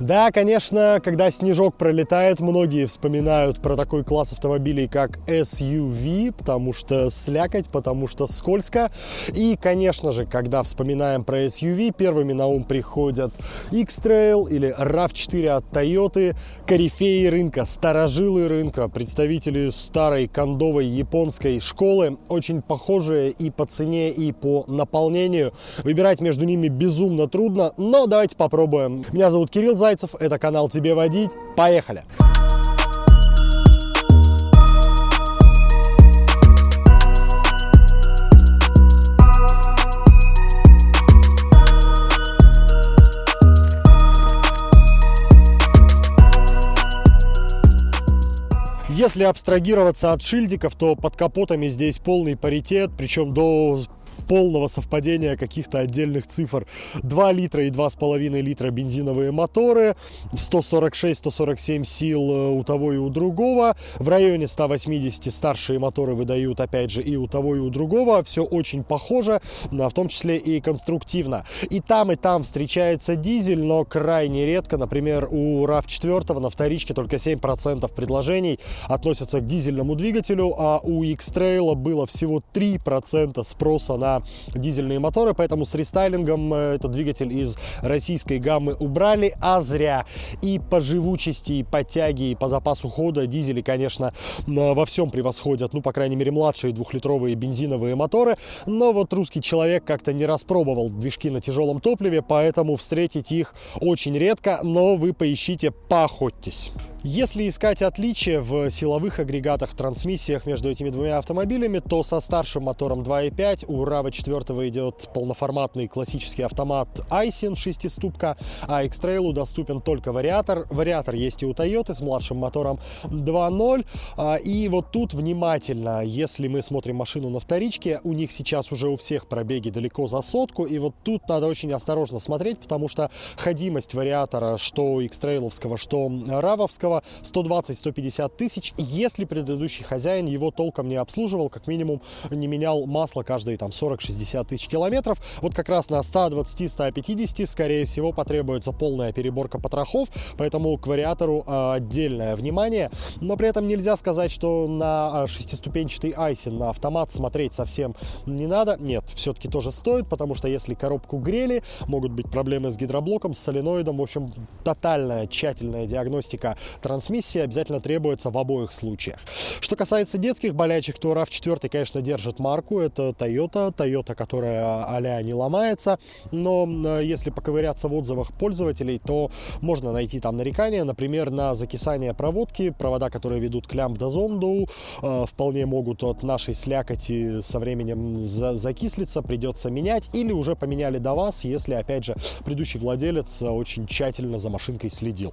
Да, конечно, когда снежок пролетает, многие вспоминают про такой класс автомобилей, как SUV, потому что слякоть, потому что скользко. И, конечно же, когда вспоминаем про SUV, первыми на ум приходят X-Trail или RAV4 от Toyota, корифеи рынка, старожилы рынка, представители старой кондовой японской школы, очень похожие и по цене, и по наполнению. Выбирать между ними безумно трудно, но давайте попробуем. Меня зовут Кирилл Зайцев, это канал «Тебе водить». Поехали! Если абстрагироваться от шильдиков, то под капотами здесь полный паритет, причем до полного совпадения каких-то отдельных цифр. 2 литра и 2,5 литра бензиновые моторы, 146-147 сил э, у того и у другого. В районе 180 старшие моторы выдают, опять же, и у того, и у другого. Все очень похоже, в том числе и конструктивно. И там, и там встречается дизель, но крайне редко. Например, у RAV4 на вторичке только 7% предложений относятся к дизельному двигателю, а у X-Trail было всего 3% спроса на дизельные моторы, поэтому с рестайлингом э, этот двигатель из российской гаммы убрали, а зря. И по живучести, и по тяге, и по запасу хода дизели, конечно, во всем превосходят, ну, по крайней мере, младшие двухлитровые бензиновые моторы, но вот русский человек как-то не распробовал движки на тяжелом топливе, поэтому встретить их очень редко, но вы поищите, поохотьтесь. Если искать отличия в силовых агрегатах, трансмиссиях между этими двумя автомобилями, то со старшим мотором 2.5 у RAV 4 идет полноформатный классический автомат Aisin 6-ступка, а X-Trail доступен только вариатор. Вариатор есть и у Toyota с младшим мотором 2.0. А, и вот тут внимательно, если мы смотрим машину на вторичке, у них сейчас уже у всех пробеги далеко за сотку, и вот тут надо очень осторожно смотреть, потому что ходимость вариатора, что X-Trail, что равовского, которого 120-150 тысяч, если предыдущий хозяин его толком не обслуживал, как минимум не менял масло каждые там 40-60 тысяч километров. Вот как раз на 120-150, скорее всего, потребуется полная переборка потрохов, поэтому к вариатору а, отдельное внимание. Но при этом нельзя сказать, что на а, шестиступенчатый Айсин на автомат смотреть совсем не надо. Нет, все-таки тоже стоит, потому что если коробку грели, могут быть проблемы с гидроблоком, с соленоидом. В общем, тотальная, тщательная диагностика трансмиссии обязательно требуется в обоих случаях. Что касается детских болячек, то RAV4, конечно, держит марку. Это Toyota, Toyota, которая а не ломается. Но э, если поковыряться в отзывах пользователей, то можно найти там нарекания, например, на закисание проводки. Провода, которые ведут к лямбда-зонду, э, вполне могут от нашей слякоти со временем закислиться, придется менять. Или уже поменяли до вас, если, опять же, предыдущий владелец очень тщательно за машинкой следил.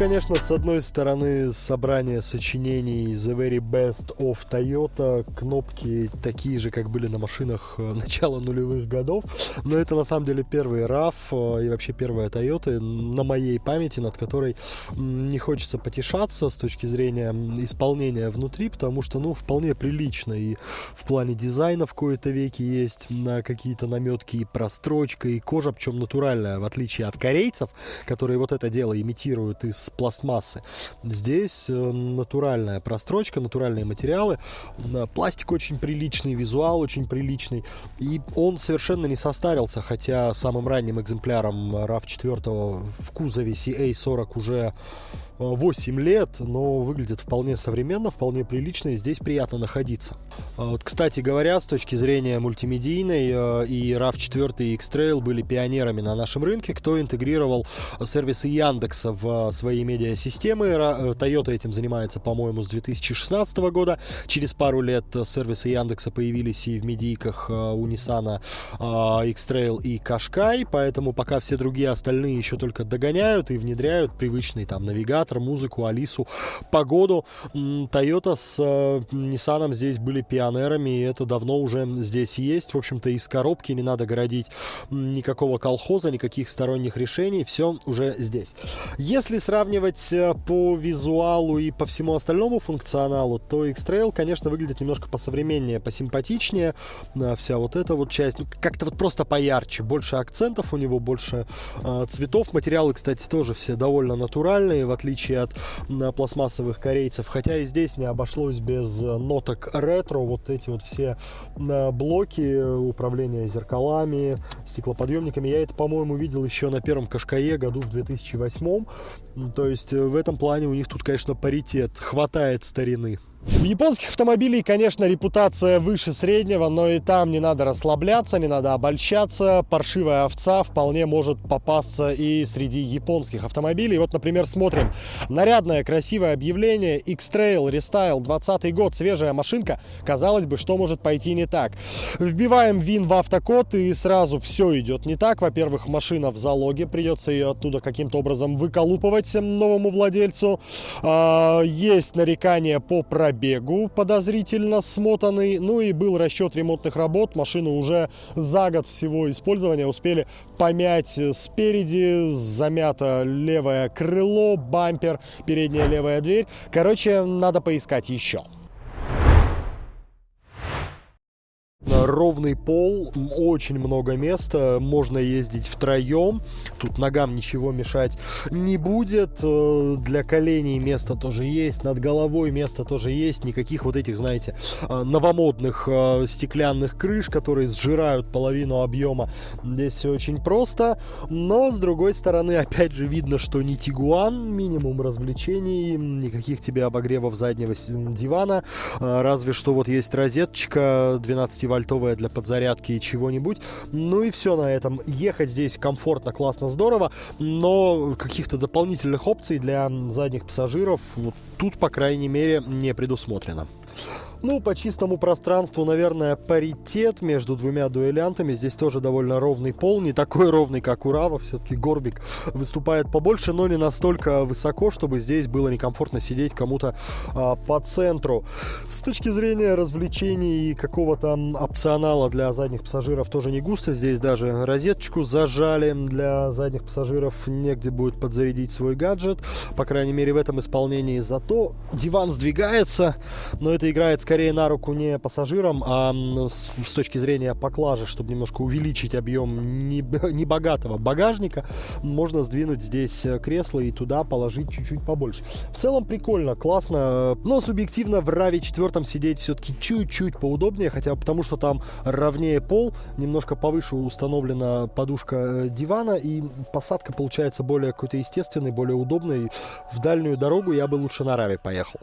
конечно, с одной стороны, собрание сочинений The Very Best of Toyota, кнопки такие же, как были на машинах э, начала нулевых годов, но это на самом деле первый RAV э, и вообще первая Toyota на моей памяти, над которой не хочется потешаться с точки зрения исполнения внутри, потому что, ну, вполне прилично. И в плане дизайна в кои-то веки есть на какие-то наметки и прострочка, и кожа, причем натуральная, в отличие от корейцев, которые вот это дело имитируют из пластмассы. Здесь э, натуральная прострочка, натуральные материалы. Пластик очень приличный, визуал очень приличный. И он совершенно не состарился, хотя самым ранним экземпляром RAV4 в кузове CA40 уже 8 лет, но выглядит вполне современно, вполне прилично, и здесь приятно находиться. А вот, кстати говоря, с точки зрения мультимедийной, э, и RAV4 и X-Trail были пионерами на нашем рынке, кто интегрировал сервисы Яндекса в свои медиасистемы. Э, Toyota этим занимается, по-моему, с 2016 года. Через пару лет сервисы Яндекса появились и в медийках э, у Nissan X-Trail и Qashqai, поэтому пока все другие остальные еще только догоняют и внедряют привычный там навигатор, навигатор, музыку, Алису, погоду. Toyota с э, Nissan здесь были пионерами, и это давно уже здесь есть. В общем-то, из коробки не надо городить никакого колхоза, никаких сторонних решений, все уже здесь. Если сравнивать э, по визуалу и по всему остальному функционалу, то X-Trail, конечно, выглядит немножко посовременнее, посимпатичнее. Вся вот эта вот часть, ну, как-то вот просто поярче, больше акцентов у него, больше э, цветов. Материалы, кстати, тоже все довольно натуральные, в отличие от э, пластмассовых корейцев. Хотя и здесь не обошлось без ноток ретро. Вот эти вот все э, блоки управления зеркалами, стеклоподъемниками. Я это, по-моему, видел еще на первом Кашкае году в 2008. То есть в этом плане у них тут, конечно, паритет. Хватает старины. У японских автомобилей, конечно, репутация выше среднего, но и там не надо расслабляться, не надо обольщаться. Паршивая овца вполне может попасться и среди японских автомобилей. Вот, например, смотрим. Нарядное, красивое объявление. X-Trail Restyle 20 год, свежая машинка. Казалось бы, что может пойти не так? Вбиваем ВИН в автокод и сразу все идет не так. Во-первых, машина в залоге, придется ее оттуда каким-то образом выколупывать новому владельцу. А, есть нарекания по пробегу пробегу подозрительно смотанный. Ну и был расчет ремонтных работ. Машину уже за год всего использования успели помять спереди. Замято левое крыло, бампер, передняя левая дверь. Короче, надо поискать еще. Ровный пол, очень много места, можно ездить втроем, тут ногам ничего мешать не будет, э, для коленей место тоже есть, над головой место тоже есть, никаких вот этих, знаете, э, новомодных э, стеклянных крыш, которые сжирают половину объема, здесь все очень просто, но с другой стороны, опять же, видно, что не Тигуан, минимум развлечений, никаких тебе обогревов заднего дивана, разве что вот есть розеточка 12 вольтовая для подзарядки и чего-нибудь. Ну и все на этом. Ехать здесь комфортно, классно, здорово, но каких-то дополнительных опций для задних пассажиров вот тут, по крайней мере, не предусмотрено. Ну, по чистому пространству, наверное, паритет между двумя дуэлянтами. Здесь тоже довольно ровный пол, не такой ровный, как у Рава. Все-таки Горбик выступает побольше, но не настолько высоко, чтобы здесь было некомфортно сидеть кому-то а, по центру. С точки зрения развлечений и какого-то опционала для задних пассажиров тоже не густо. Здесь даже розеточку зажали для задних пассажиров. Негде будет подзарядить свой гаджет. По крайней мере, в этом исполнении. Зато диван сдвигается, но это играет скорее на руку не пассажирам, а с, с точки зрения поклажи, чтобы немножко увеличить объем небогатого багажника, можно сдвинуть здесь э, кресло и туда положить чуть-чуть побольше. В целом прикольно, классно, но субъективно в RAV 4 сидеть все-таки чуть-чуть поудобнее, хотя потому что там ровнее пол, немножко повыше установлена подушка э, дивана, и посадка получается более какой-то естественной, более удобной. В дальнюю дорогу я бы лучше на RAV поехал.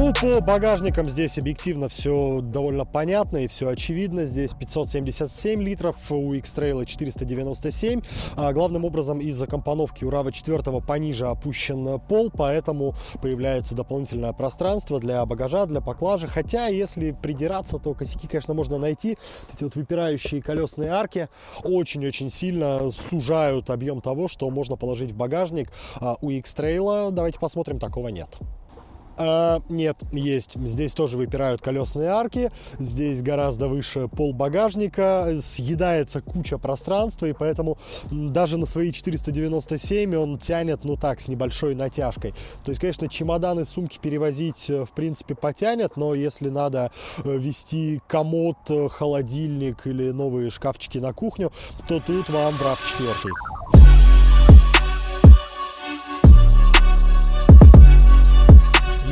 Ну, по багажникам здесь объективно все довольно понятно и все очевидно. Здесь 577 литров, у X-Trail 497. А главным образом из-за компоновки у RAV 4 пониже опущен пол, поэтому появляется дополнительное пространство для багажа, для поклажи. Хотя, если придираться, то косяки, конечно, можно найти. Эти вот выпирающие колесные арки очень-очень сильно сужают объем того, что можно положить в багажник. А у X-Trail, давайте посмотрим, такого нет. А, нет, есть. Здесь тоже выпирают колесные арки. Здесь гораздо выше пол багажника. Съедается куча пространства, и поэтому даже на свои 497 он тянет, ну так, с небольшой натяжкой. То есть, конечно, чемоданы, сумки перевозить, э, в принципе, потянет, но если надо э, вести комод, э, холодильник или новые шкафчики на кухню, то тут вам в RAV4.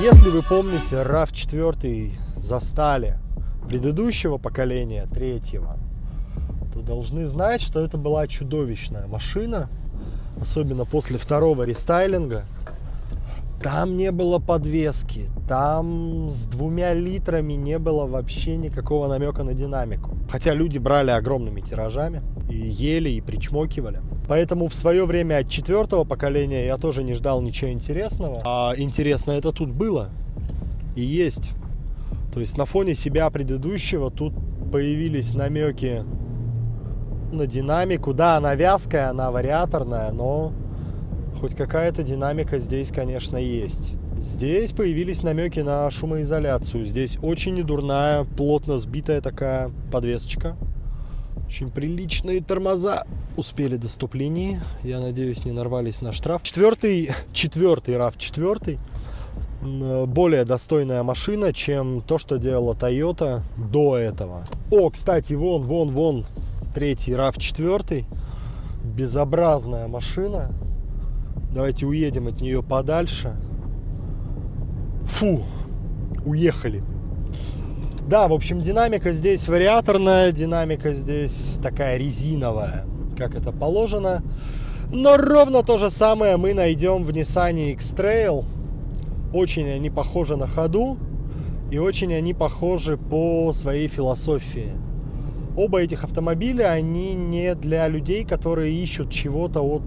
Если вы помните, RAV4 застали предыдущего поколения, третьего, то должны знать, что это была чудовищная машина, особенно после второго рестайлинга. Там не было подвески, там с двумя литрами не было вообще никакого намека на динамику. Хотя люди брали огромными тиражами и ели, и причмокивали. Поэтому в свое время от четвертого поколения я тоже не ждал ничего интересного. А интересно это тут было и есть. То есть на фоне себя предыдущего тут появились намеки на динамику. Да, она вязкая, она вариаторная, но Хоть какая-то динамика здесь, конечно, есть. Здесь появились намеки на шумоизоляцию. Здесь очень недурная, плотно сбитая такая подвесочка. Очень приличные тормоза успели до ступлений. Я надеюсь, не нарвались на штраф. Четвертый, четвертый RAV4 более достойная машина, чем то, что делала Toyota до этого. О, кстати, вон, вон, вон, третий RAV4. Безобразная машина. Давайте уедем от нее подальше. Фу, уехали. Да, в общем, динамика здесь вариаторная, динамика здесь такая резиновая, как это положено. Но ровно то же самое мы найдем в Nissan X-Trail – очень они похожи на ходу и очень они похожи по своей философии. Оба этих автомобиля, они не для людей, которые ищут чего-то от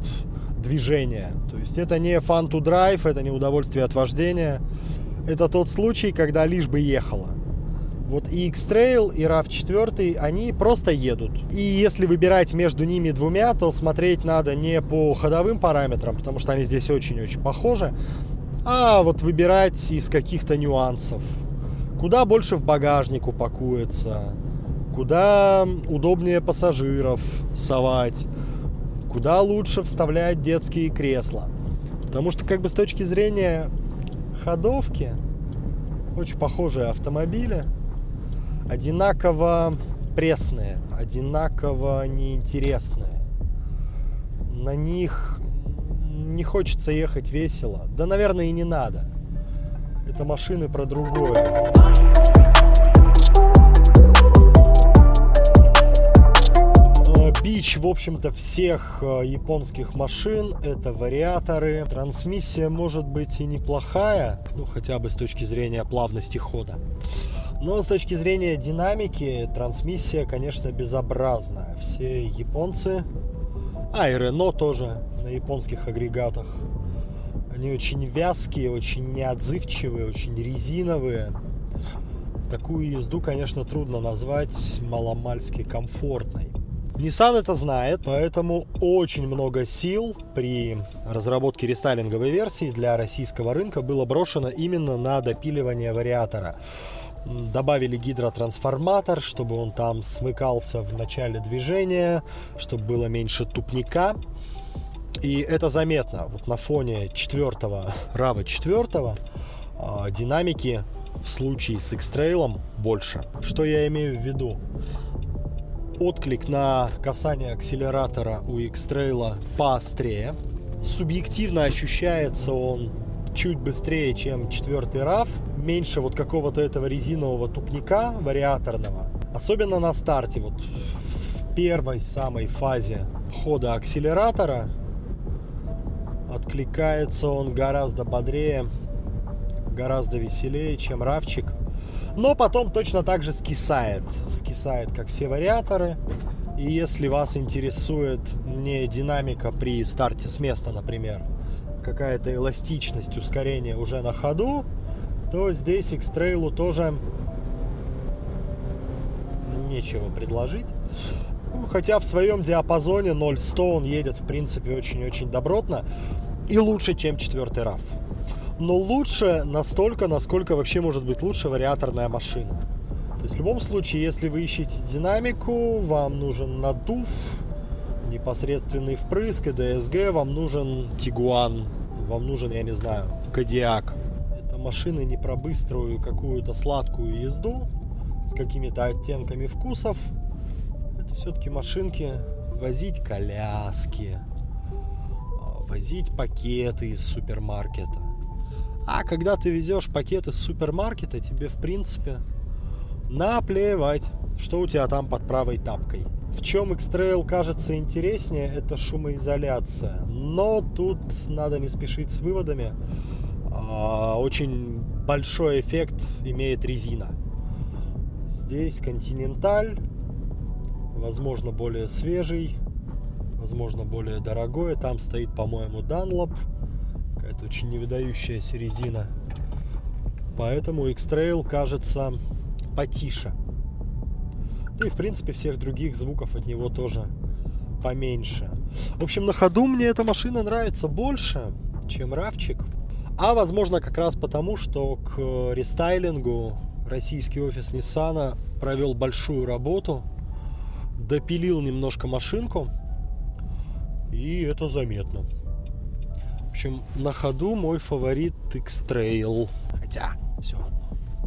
движения. То есть это не fun to drive, это не удовольствие от вождения. Это тот случай, когда лишь бы ехала. Вот и X-Trail, и RAV4, они просто едут. И если выбирать между ними двумя, то смотреть надо не по ходовым параметрам, потому что они здесь очень-очень похожи, а вот выбирать из каких-то нюансов. Куда больше в багажник упакуется, куда удобнее пассажиров совать, куда лучше вставлять детские кресла. Потому что как бы с точки зрения ходовки, очень похожие автомобили, одинаково пресные, одинаково неинтересные. На них не хочется ехать весело. Да, наверное, и не надо. Это машины про другое. Бич, в общем-то, всех э, японских машин это вариаторы. Трансмиссия может быть и неплохая, ну хотя бы с точки зрения плавности хода. Но с точки зрения динамики трансмиссия, конечно, безобразная. Все японцы, а и Рено тоже на японских агрегатах. Они очень вязкие, очень неотзывчивые, очень резиновые. Такую езду, конечно, трудно назвать маломальски комфортной. Nissan это знает, поэтому очень много сил при разработке рестайлинговой версии для российского рынка было брошено именно на допиливание вариатора. Добавили гидротрансформатор, чтобы он там смыкался в начале движения, чтобы было меньше тупника. И это заметно. Вот на фоне четвертого RAV 4 а, динамики в случае с X-Trail больше. Что я имею в виду? Отклик на касание акселератора у X-Trail поострее. Субъективно ощущается он чуть быстрее, чем четвертый RAV. Меньше вот какого-то этого резинового тупника вариаторного. Особенно на старте, вот в первой самой фазе хода акселератора Откликается он гораздо бодрее, гораздо веселее, чем равчик. Но потом точно так же скисает. Скисает, как все вариаторы. И если вас интересует не динамика при старте с места, например, какая-то эластичность, ускорение уже на ходу, то здесь X-Trail тоже нечего предложить. Хотя в своем диапазоне 0-100 он едет, в принципе, очень-очень добротно и лучше, чем четвертый RAV. Но лучше настолько, насколько вообще может быть лучше вариаторная машина. То есть в любом случае, если вы ищете динамику, вам нужен надув, непосредственный впрыск и DSG, вам нужен Тигуан, вам нужен, я не знаю, Кадиак. Это машины не про быструю какую-то сладкую езду с какими-то оттенками вкусов. Это все-таки машинки возить коляски, возить пакеты из супермаркета. А когда ты везешь пакеты из супермаркета, тебе в принципе наплевать, что у тебя там под правой тапкой. В чем X-Trail кажется интереснее, это шумоизоляция. Но тут надо не спешить с выводами. А, очень большой эффект имеет резина. Здесь континенталь, возможно, более свежий, возможно, более дорогое. Там стоит, по-моему, Dunlop. Какая-то очень невыдающаяся резина. Поэтому X-Trail кажется потише. Да и, в принципе, всех других звуков от него тоже поменьше. В общем, на ходу мне эта машина нравится больше, чем Равчик. А возможно как раз потому, что к рестайлингу российский офис Nissan провел большую работу, допилил немножко машинку, и это заметно. В общем, на ходу мой фаворит X-Trail. Хотя, все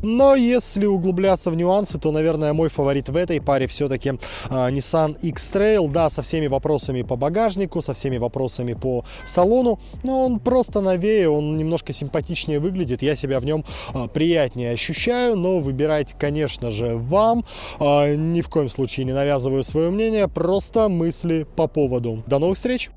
но если углубляться в нюансы, то, наверное, мой фаворит в этой паре все-таки э, Nissan X-Trail. Да, со всеми вопросами по багажнику, со всеми вопросами по салону. Но он просто новее, он немножко симпатичнее выглядит. Я себя в нем э, приятнее ощущаю. Но выбирать, конечно же, вам. Э, ни в коем случае не навязываю свое мнение. Просто мысли по поводу. До новых встреч!